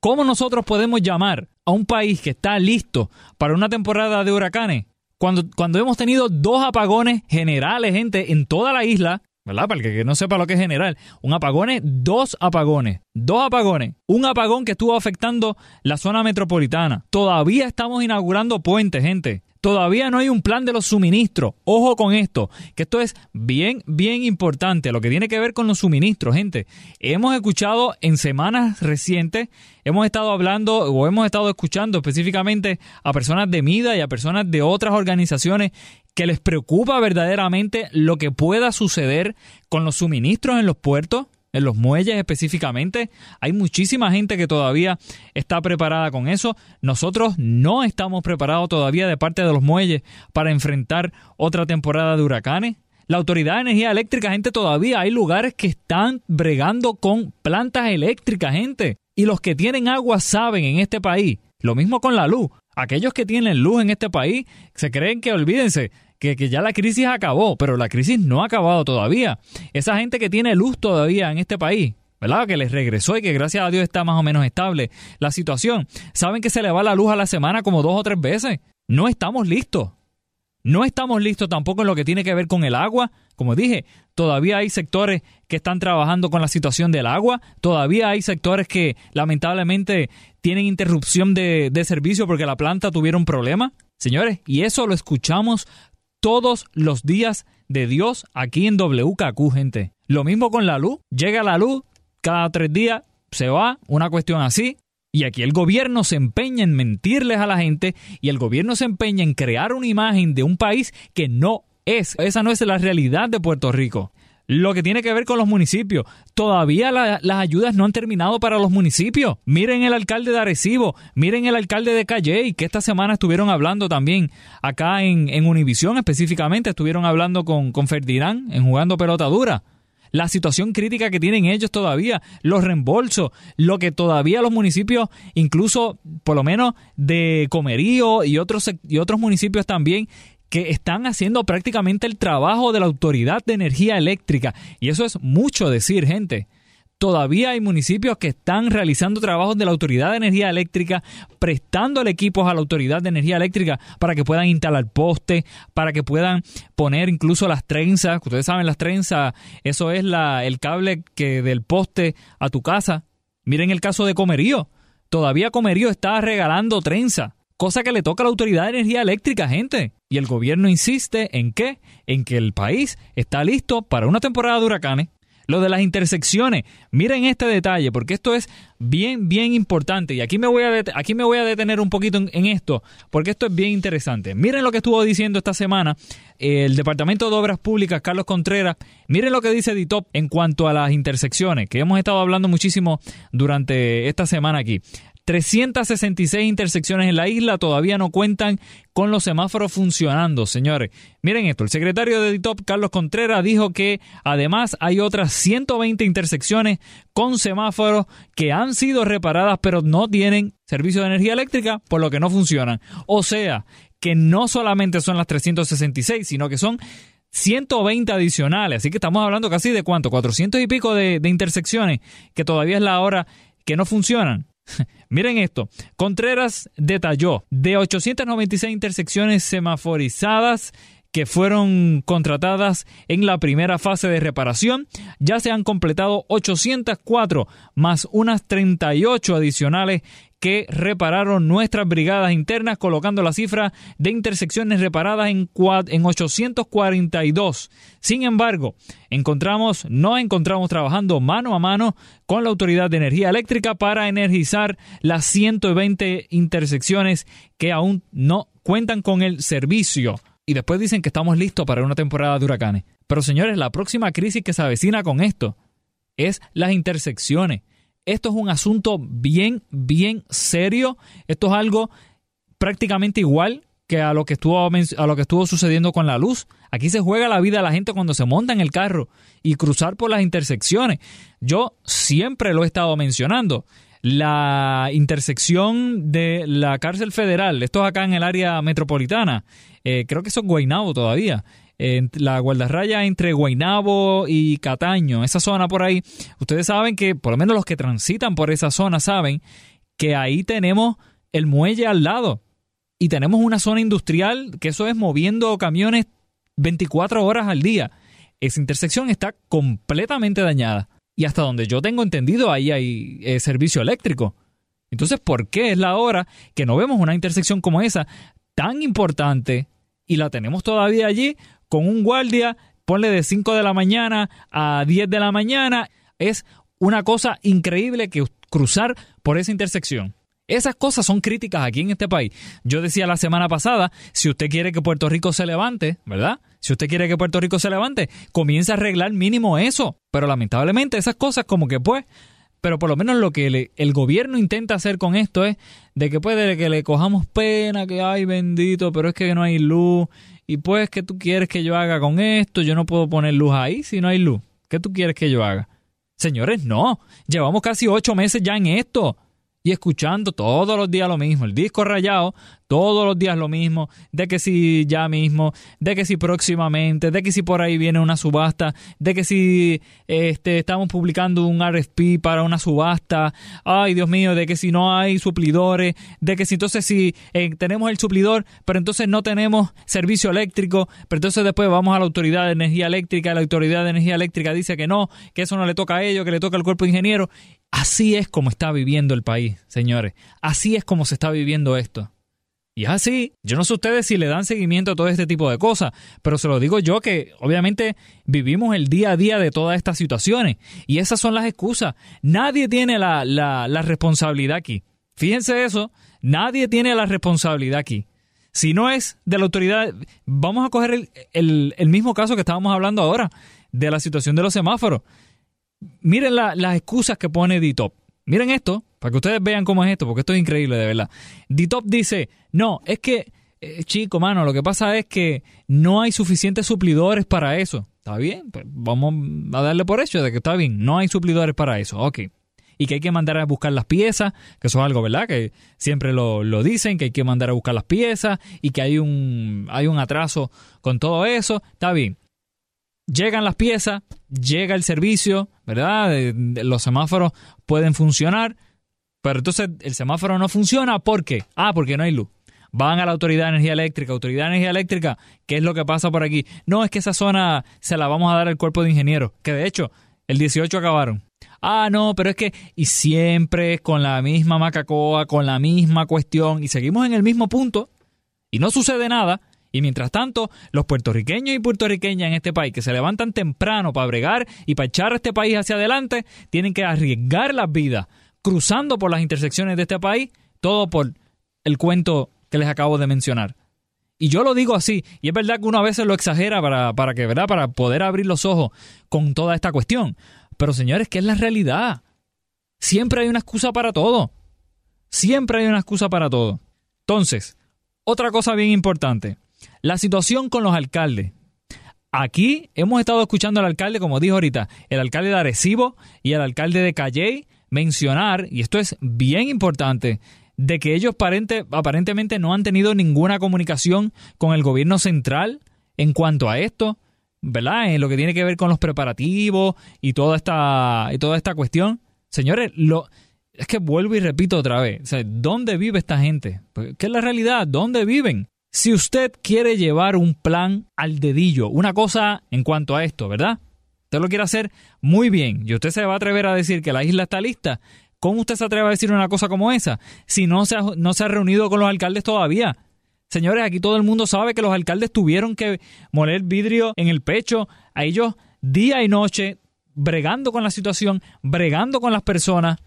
¿cómo nosotros podemos llamar a un país que está listo para una temporada de huracanes Cuando, cuando hemos tenido dos apagones generales, gente, en toda la isla, ¿verdad? Para el que no sepa lo que es general. Un apagón es dos apagones. Dos apagones. Un apagón que estuvo afectando la zona metropolitana. Todavía estamos inaugurando puentes, gente. Todavía no hay un plan de los suministros. Ojo con esto, que esto es bien, bien importante, lo que tiene que ver con los suministros, gente. Hemos escuchado en semanas recientes, hemos estado hablando o hemos estado escuchando específicamente a personas de MIDA y a personas de otras organizaciones que les preocupa verdaderamente lo que pueda suceder con los suministros en los puertos en los muelles específicamente. Hay muchísima gente que todavía está preparada con eso. Nosotros no estamos preparados todavía de parte de los muelles para enfrentar otra temporada de huracanes. La Autoridad de Energía Eléctrica, gente, todavía hay lugares que están bregando con plantas eléctricas, gente. Y los que tienen agua saben en este país. Lo mismo con la luz. Aquellos que tienen luz en este país se creen que, olvídense, que, ya la crisis acabó, pero la crisis no ha acabado todavía. Esa gente que tiene luz todavía en este país, ¿verdad? Que les regresó y que gracias a Dios está más o menos estable la situación. Saben que se le va la luz a la semana como dos o tres veces. No estamos listos. No estamos listos tampoco en lo que tiene que ver con el agua. Como dije, todavía hay sectores que están trabajando con la situación del agua. Todavía hay sectores que lamentablemente tienen interrupción de, de servicio porque la planta tuvieron problemas. Señores, y eso lo escuchamos todos los días de Dios aquí en WKQ, gente. Lo mismo con la luz. Llega la luz, cada tres días se va, una cuestión así. Y aquí el gobierno se empeña en mentirles a la gente y el gobierno se empeña en crear una imagen de un país que no es. Esa no es la realidad de Puerto Rico lo que tiene que ver con los municipios. Todavía las ayudas no han terminado para los municipios. Miren el alcalde de Arecibo, miren el alcalde de Calley, que esta semana estuvieron hablando también acá en, en Univisión específicamente, estuvieron hablando con, con Ferdinand en jugando pelota dura la situación crítica que tienen ellos todavía, los reembolsos, lo que todavía los municipios, incluso por lo menos de Comerío y otros, y otros municipios también, que están haciendo prácticamente el trabajo de la Autoridad de Energía Eléctrica. Y eso es mucho decir, gente. Todavía hay municipios que están realizando trabajos de la Autoridad de Energía Eléctrica, prestándole equipos a la Autoridad de Energía Eléctrica para que puedan instalar postes, para que puedan poner incluso las trenzas. Ustedes saben, las trenzas, eso es el cable que del poste a tu casa. Miren el caso de Comerío. Todavía Comerío está regalando trenza cosa que le toca a la Autoridad de Energía Eléctrica, gente. Y el gobierno insiste en qué? En que el país está listo para una temporada de huracanes. Lo de las intersecciones, miren este detalle, porque esto es bien, bien importante. Y aquí me voy a, aquí me voy a detener un poquito en, esto, porque esto es bien interesante. Miren lo que estuvo diciendo esta semana el Departamento de Obras Públicas, Carlos Contreras. Miren lo que dice DITOP en cuanto a las intersecciones, que hemos estado hablando muchísimo durante esta semana aquí. 366 intersecciones en la isla todavía no cuentan con los semáforos funcionando, señores. Miren esto, el secretario de DITOP, Carlos Contreras, dijo que además hay otras 120 intersecciones con semáforos que han sido reparadas pero no tienen servicio de energía eléctrica, por lo que no funcionan. O sea, que no solamente son las 366, sino que son 120 adicionales. Así que estamos hablando casi de cuánto, 400 y pico de, de intersecciones que todavía es la hora que no funcionan. Miren esto, Contreras detalló de 896 intersecciones semaforizadas que fueron contratadas en la primera fase de reparación, ya se han completado 804 más unas 38 adicionales que repararon nuestras brigadas internas, colocando la cifra de intersecciones reparadas en, en 842. Sin embargo, encontramos, no encontramos trabajando mano a mano con la Autoridad de Energía Eléctrica para energizar las 120 intersecciones que aún no cuentan con el servicio. Y después dicen que estamos listos para una temporada de huracanes. Pero señores, la próxima crisis que se avecina con esto es las intersecciones. Esto es un asunto bien, bien serio. Esto es algo prácticamente igual que a lo que estuvo a lo que estuvo sucediendo con la luz. Aquí se juega la vida de la gente cuando se monta en el carro y cruzar por las intersecciones. Yo siempre lo he estado mencionando. La intersección de la cárcel federal, esto es acá en el área metropolitana, eh, creo que eso es Guaynabo todavía la guardarraya entre Guainabo y Cataño, esa zona por ahí, ustedes saben que, por lo menos los que transitan por esa zona saben que ahí tenemos el muelle al lado. y tenemos una zona industrial que eso es moviendo camiones 24 horas al día. Esa intersección está completamente dañada. Y hasta donde yo tengo entendido, ahí hay eh, servicio eléctrico. Entonces, ¿por qué es la hora que no vemos una intersección como esa tan importante y la tenemos todavía allí con un guardia, ponle de 5 de la mañana a 10 de la mañana? Es una cosa increíble que cruzar por esa intersección. Esas cosas son críticas aquí en este país. Yo decía la semana pasada, si usted quiere que Puerto Rico se levante, ¿verdad? Si usted quiere que Puerto Rico se levante, comienza a arreglar mínimo eso. Pero lamentablemente esas cosas como que pues, pero por lo menos lo que el gobierno intenta hacer con esto es de que puede que le cojamos pena, que ay bendito, pero es que no hay luz. Y pues, ¿qué tú quieres que yo haga con esto? Yo no puedo poner luz ahí si no hay luz. ¿Qué tú quieres que yo haga? Señores, no. Llevamos casi ocho meses ya en esto y escuchando todos los días lo mismo, el disco rayado, todos los días lo mismo, de que si ya mismo, de que si próximamente, de que si por ahí viene una subasta, de que si este, estamos publicando un RFP para una subasta, ay Dios mío, de que si no hay suplidores, de que si entonces si eh, tenemos el suplidor, pero entonces no tenemos servicio eléctrico, pero entonces después vamos a la autoridad de energía eléctrica, la autoridad de energía eléctrica dice que no, que eso no le toca a ellos, que le toca al cuerpo ingeniero, Así es como está viviendo el país, señores. Así es como se está viviendo esto. Y es así. Yo no sé ustedes si le dan seguimiento a todo este tipo de cosas, pero se lo digo yo que obviamente vivimos el día a día de todas estas situaciones. Y esas son las excusas. Nadie tiene la, la, responsabilidad aquí. Fíjense eso. Nadie tiene la responsabilidad aquí. Si no es de la autoridad, vamos a coger el, el mismo caso que estábamos hablando ahora, de la situación de los semáforos miren las excusas que pone D-Top. Miren esto, para que ustedes vean cómo es esto, porque esto es increíble, de verdad. D-Top dice, no, es que, eh, chico, mano, lo que pasa es que no hay suficientes suplidores para eso. Está bien, pues vamos a darle por hecho de que está bien, no hay suplidores para eso, ok. Y que hay que mandar a buscar las piezas, que eso es algo, ¿verdad? Que siempre lo, lo dicen, que hay que mandar a buscar las piezas y que hay un, hay un atraso con todo eso, está bien llegan las piezas, llega el servicio, ¿verdad? Los semáforos pueden funcionar, pero entonces el semáforo no funciona, ¿por qué? Ah, porque no hay luz. Van a la Autoridad de Energía Eléctrica. Autoridad de Energía Eléctrica, ¿qué es lo que pasa por aquí? No, es que esa zona se la vamos a dar al cuerpo de ingenieros, que de hecho, el 18 acabaron. Ah, no, pero es que, y siempre con la misma macacoa, con la misma cuestión, y seguimos en el mismo punto, y no sucede nada, y mientras tanto, los puertorriqueños y puertorriqueñas en este país que se levantan temprano para bregar y para echar a este país hacia adelante, tienen que arriesgar las vidas cruzando por las intersecciones de este país, todo por el cuento que les acabo de mencionar. Y yo lo digo así, y es verdad que uno a veces lo exagera para, para que, ¿verdad? Para poder abrir los ojos con toda esta cuestión. Pero señores, ¿qué es la realidad? Siempre hay una excusa para todo. Siempre hay una excusa para todo. Entonces, otra cosa bien importante. La situación con los alcaldes. Aquí hemos estado escuchando al alcalde, como dijo ahorita, el alcalde de Arecibo y el alcalde de Calley mencionar, y esto es bien importante, de que ellos aparentemente no han tenido ninguna comunicación con el gobierno central en cuanto a esto, ¿verdad? En lo que tiene que ver con los preparativos y toda esta, y toda esta cuestión. Señores, lo, es que vuelvo y repito otra vez, ¿dónde vive esta gente? Pues, ¿Qué es la realidad? ¿Dónde viven? Si usted quiere llevar un plan al dedillo, una cosa en cuanto a esto, ¿verdad? Usted lo quiere hacer muy bien y usted se va a atrever a decir que la isla está lista. ¿Cómo usted se atreve a decir una cosa como esa si no se ha, no se ha reunido con los alcaldes todavía? Señores, aquí todo el mundo sabe que los alcaldes tuvieron que moler vidrio en el pecho a ellos día y noche, bregando con la situación, bregando con las personas.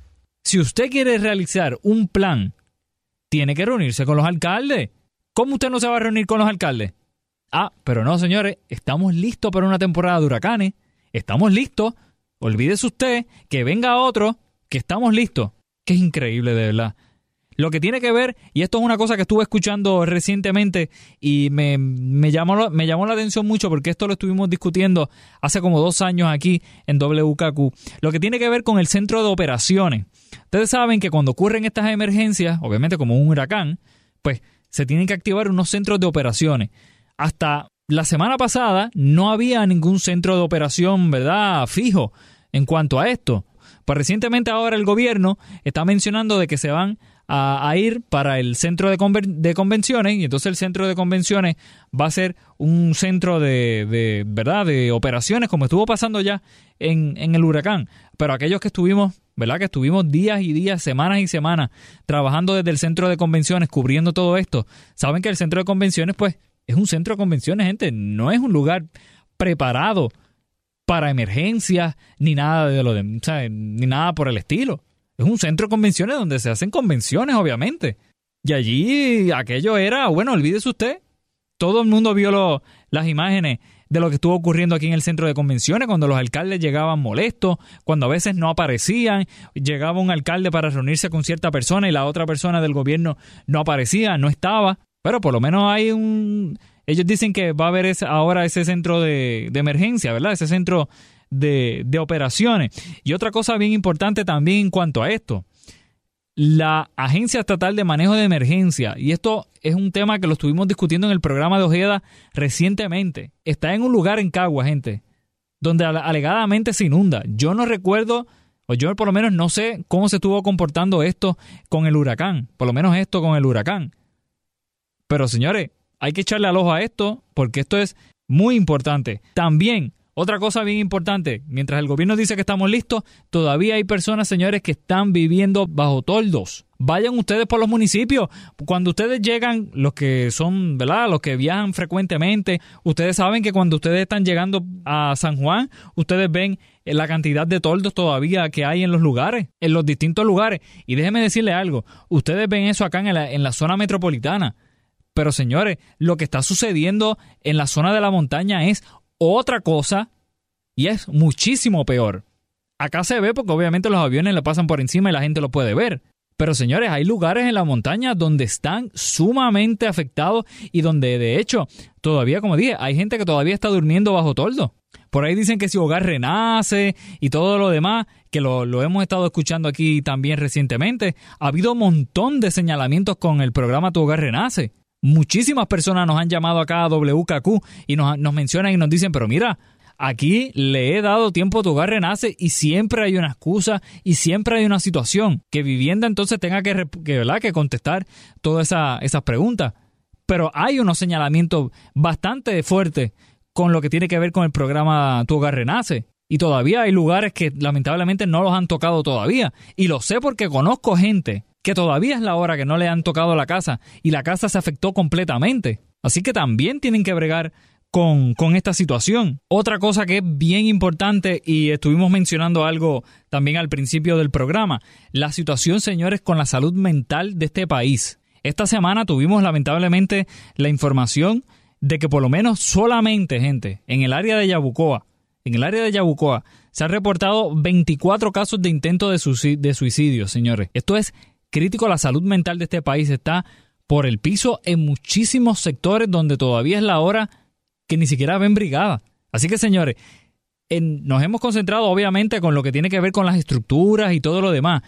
Si usted quiere realizar un plan, tiene que reunirse con los alcaldes. ¿Cómo usted no se va a reunir con los alcaldes? Ah, pero no, señores, estamos listos para una temporada de huracanes. Estamos listos. Olvídese usted que venga otro, que estamos listos. Que es increíble, de verdad. Lo que tiene que ver, y esto es una cosa que estuve escuchando recientemente y me, me, llamó, me llamó la atención mucho porque esto lo estuvimos discutiendo hace como dos años aquí en WKQ. Lo que tiene que ver con el centro de operaciones. Ustedes saben que cuando ocurren estas emergencias, obviamente como un huracán, pues se tienen que activar unos centros de operaciones. Hasta la semana pasada no había ningún centro de operación, ¿verdad?, fijo en cuanto a esto. Pues recientemente ahora el gobierno está mencionando de que se van a, a ir para el centro de, conven- de convenciones y entonces el centro de convenciones va a ser un centro de, de verdad de operaciones como estuvo pasando ya en, en el huracán pero aquellos que estuvimos verdad que estuvimos días y días semanas y semanas trabajando desde el centro de convenciones cubriendo todo esto saben que el centro de convenciones pues es un centro de convenciones gente no es un lugar preparado para emergencias ni nada de lo de, ni nada por el estilo. Es un centro de convenciones donde se hacen convenciones, obviamente. Y allí aquello era, bueno, olvídese usted. Todo el mundo vio las imágenes de lo que estuvo ocurriendo aquí en el centro de convenciones, cuando los alcaldes llegaban molestos, cuando a veces no aparecían, llegaba un alcalde para reunirse con cierta persona y la otra persona del gobierno no aparecía, no estaba. Pero por lo menos hay un... Ellos dicen que va a haber ese- ahora ese centro de, de emergencia, ¿verdad? Ese centro de, de operaciones. Y otra cosa bien importante también en cuanto a esto. La Agencia Estatal de Manejo de Emergencia, y esto es un tema que lo estuvimos discutiendo en el programa de Ojeda recientemente, está en un lugar en Cagua, gente, donde ale- alegadamente se inunda. Yo no recuerdo, o yo por lo menos no sé cómo se estuvo comportando esto con el huracán, por lo menos esto con el huracán. Pero señores, hay que echarle al ojo a esto porque esto es muy importante. También, otra cosa bien importante, mientras el gobierno dice que estamos listos, todavía hay personas, señores, que están viviendo bajo toldos. Vayan ustedes por los municipios. Cuando ustedes llegan, los que son, ¿verdad? Los que viajan frecuentemente, ustedes saben que cuando ustedes están llegando a San Juan, ustedes ven la cantidad de toldos todavía que hay en los lugares, en los distintos lugares. Y déjenme decirle algo, ustedes ven eso acá en la, en la zona metropolitana. Pero señores, lo que está sucediendo en la zona de la montaña es otra cosa y es muchísimo peor. Acá se ve porque obviamente los aviones le pasan por encima y la gente lo puede ver. Pero señores, hay lugares en la montaña donde están sumamente afectados y donde de hecho todavía, como dije, hay gente que todavía está durmiendo bajo toldo. Por ahí dicen que si Hogar renace y todo lo demás, que lo, lo hemos estado escuchando aquí también recientemente, ha habido un montón de señalamientos con el programa Tu Hogar Renace. Muchísimas personas nos han llamado acá a WKQ y nos, mencionan y nos dicen, pero mira, aquí le he dado tiempo a Tu Hogar Renace y siempre hay una excusa y siempre hay una situación que vivienda entonces tenga que, que, ¿verdad? que contestar todas esa- esas preguntas. Pero hay unos señalamientos bastante fuertes con lo que tiene que ver con el programa Tu Hogar Renace. Y todavía hay lugares que lamentablemente no los han tocado todavía. Y lo sé porque conozco gente que todavía es la hora que no le han tocado la casa y la casa se afectó completamente. Así que también tienen que bregar con, con esta situación. Otra cosa que es bien importante y estuvimos mencionando algo también al principio del programa, la situación, señores, con la salud mental de este país. Esta semana tuvimos lamentablemente la información de que por lo menos solamente, gente, en el área de Yabucoa, en el área de Yabucoa, se han reportado 24 casos de intento de suicidio, de señores. Esto es crítico. La salud mental de este país está por el piso en muchísimos sectores donde todavía es la hora que ni siquiera ven brigada. Así que, señores, en- nos hemos concentrado obviamente con lo que tiene que ver con las estructuras y todo lo demás,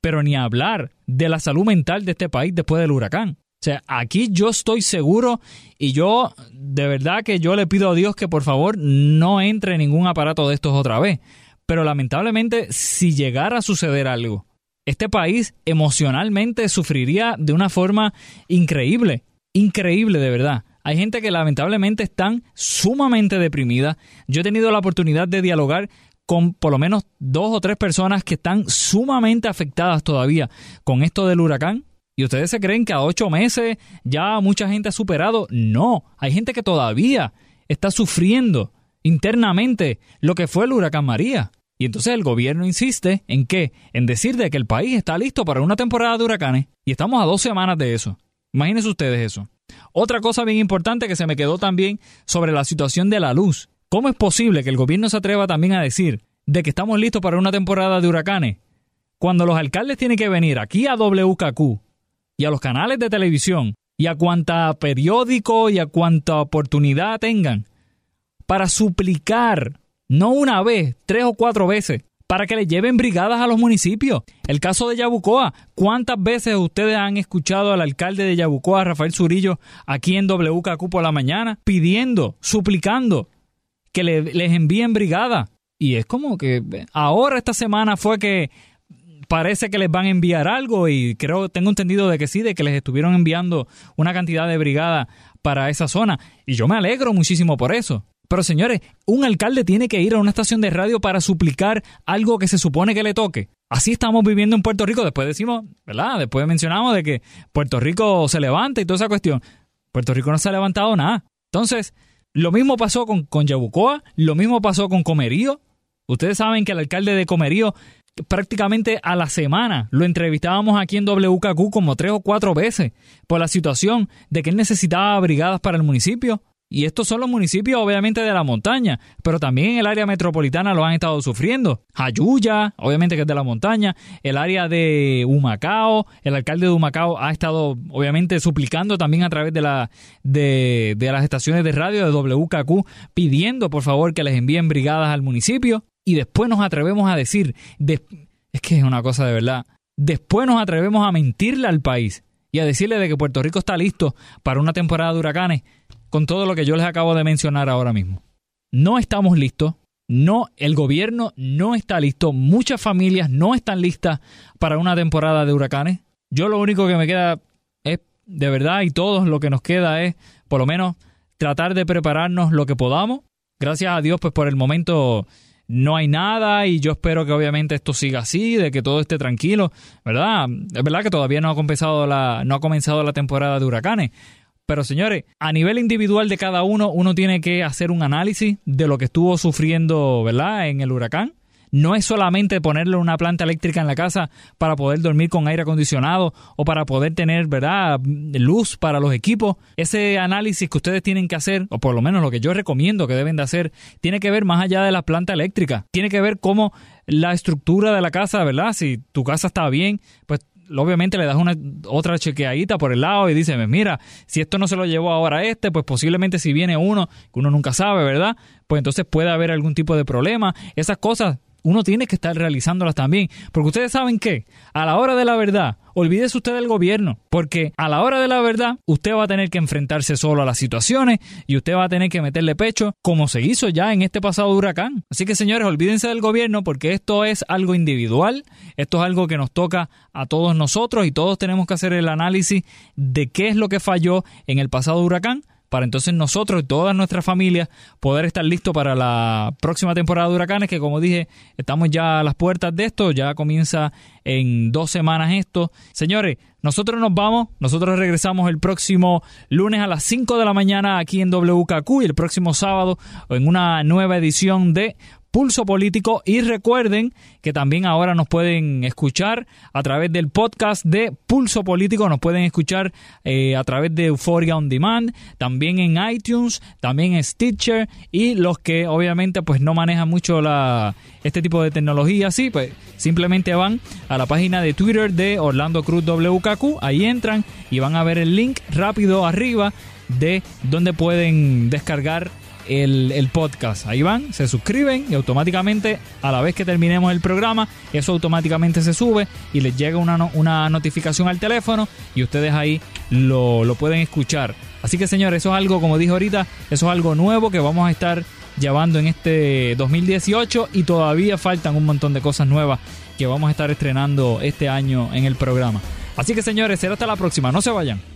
pero ni hablar de la salud mental de este país después del huracán. O sea, aquí yo estoy seguro y yo de verdad que yo le pido a Dios que por favor no entre ningún aparato de estos otra vez. Pero lamentablemente si llegara a suceder algo, este país emocionalmente sufriría de una forma increíble, increíble de verdad. Hay gente que lamentablemente están sumamente deprimida. Yo he tenido la oportunidad de dialogar con por lo menos dos o tres personas que están sumamente afectadas todavía con esto del huracán. Y ustedes se creen que a ocho meses ya mucha gente ha superado. No, hay gente que todavía está sufriendo internamente lo que fue el huracán María. Y entonces el gobierno insiste en qué? En decir de que el país está listo para una temporada de huracanes. Y estamos a dos semanas de eso. Imagínense ustedes eso. Otra cosa bien importante que se me quedó también sobre la situación de la luz. ¿Cómo es posible que el gobierno se atreva también a decir de que estamos listos para una temporada de huracanes? Cuando los alcaldes tienen que venir aquí a WKQ y a los canales de televisión y a cuanta periódico y a cuanta oportunidad tengan para suplicar, no una vez, tres o cuatro veces, para que le lleven brigadas a los municipios. El caso de Yabucoa, ¿cuántas veces ustedes han escuchado al alcalde de Yabucoa, Rafael Zurillo, aquí en WKQ por la mañana, pidiendo, suplicando que le- les envíen brigada? Y es como que ahora esta semana fue que parece que les van a enviar algo y creo, tengo entendido de que sí, de que les estuvieron enviando una cantidad de brigada para esa zona. Y yo me alegro muchísimo por eso. Pero señores, un alcalde tiene que ir a una estación de radio para suplicar algo que se supone que le toque. Así estamos viviendo en Puerto Rico. Después decimos, ¿verdad? Después mencionamos de que Puerto Rico se levanta y toda esa cuestión. Puerto Rico no se ha levantado nada. Entonces, lo mismo pasó con, con Yabucoa, lo mismo pasó con Comerío. Ustedes saben que el alcalde de Comerío prácticamente a la semana lo entrevistábamos aquí en WKQ como tres o cuatro veces por la situación de que él necesitaba brigadas para el municipio. Y estos son los municipios obviamente de la montaña, pero también el área metropolitana lo han estado sufriendo. Jayuya, obviamente que es de la montaña, el área de Humacao, el alcalde de Humacao ha estado obviamente suplicando también a través de, de las estaciones de radio de WKQ pidiendo por favor que les envíen brigadas al municipio y después nos atrevemos a decir, es que es una cosa de verdad, después nos atrevemos a mentirle al país y a decirle de que Puerto Rico está listo para una temporada de huracanes con todo lo que yo les acabo de mencionar ahora mismo. No estamos listos, no, el gobierno no está listo, muchas familias no están listas para una temporada de huracanes. Yo lo único que me queda es, de verdad, y todos lo que nos queda es, por lo menos, tratar de prepararnos lo que podamos. Gracias a Dios, pues por el momento no hay nada y yo espero que obviamente esto siga así, de que todo esté tranquilo, ¿verdad? Es verdad que todavía no ha comenzado la, no ha comenzado la temporada de huracanes. Pero señores, a nivel individual de cada uno, uno tiene que hacer un análisis de lo que estuvo sufriendo, ¿verdad? En el huracán no es solamente ponerle una planta eléctrica en la casa para poder dormir con aire acondicionado o para poder tener, ¿verdad?, luz para los equipos. Ese análisis que ustedes tienen que hacer, o por lo menos lo que yo recomiendo que deben de hacer, tiene que ver más allá de la planta eléctrica. Tiene que ver cómo la estructura de la casa, ¿verdad? Si tu casa está bien, pues obviamente le das una otra chequeadita por el lado y dices, mira, si esto no se lo llevó ahora este, pues posiblemente si viene uno, que uno nunca sabe, ¿verdad? Pues entonces puede haber algún tipo de problema. Esas cosas uno tiene que estar realizándolas también. Porque ustedes saben que a la hora de la verdad, olvídese usted del gobierno. Porque a la hora de la verdad, usted va a tener que enfrentarse solo a las situaciones y usted va a tener que meterle pecho como se hizo ya en este pasado huracán. Así que señores, olvídense del gobierno porque esto es algo individual. Esto es algo que nos toca a todos nosotros y todos tenemos que hacer el análisis de qué es lo que falló en el pasado huracán para entonces nosotros y todas nuestras familias poder estar listos para la próxima temporada de huracanes, que como dije, estamos ya a las puertas de esto, ya comienza en dos semanas esto. Señores, nosotros nos vamos, nosotros regresamos el próximo lunes a las 5 de la mañana aquí en WKQ y el próximo sábado en una nueva edición de Pulso Político. Y recuerden que también ahora nos pueden escuchar a través del podcast de Pulso Político, nos pueden escuchar eh, a través de Euphoria On Demand, también en iTunes, también en Stitcher. Y los que obviamente pues no manejan mucho este tipo de tecnología, sí, pues simplemente van a la página de Twitter de Orlando Cruz WKQ, ahí entran y van a ver el link rápido arriba de donde pueden descargar el, podcast. Ahí van, se suscriben y automáticamente, a la vez que terminemos el programa, eso automáticamente se sube y les llega una, una notificación al teléfono y ustedes ahí lo, lo pueden escuchar. Así que señores, eso es algo, como dije ahorita, eso es algo nuevo que vamos a estar llevando en este 2018 y todavía faltan un montón de cosas nuevas que vamos a estar estrenando este año en el programa. Así que señores, será hasta la próxima, no se vayan.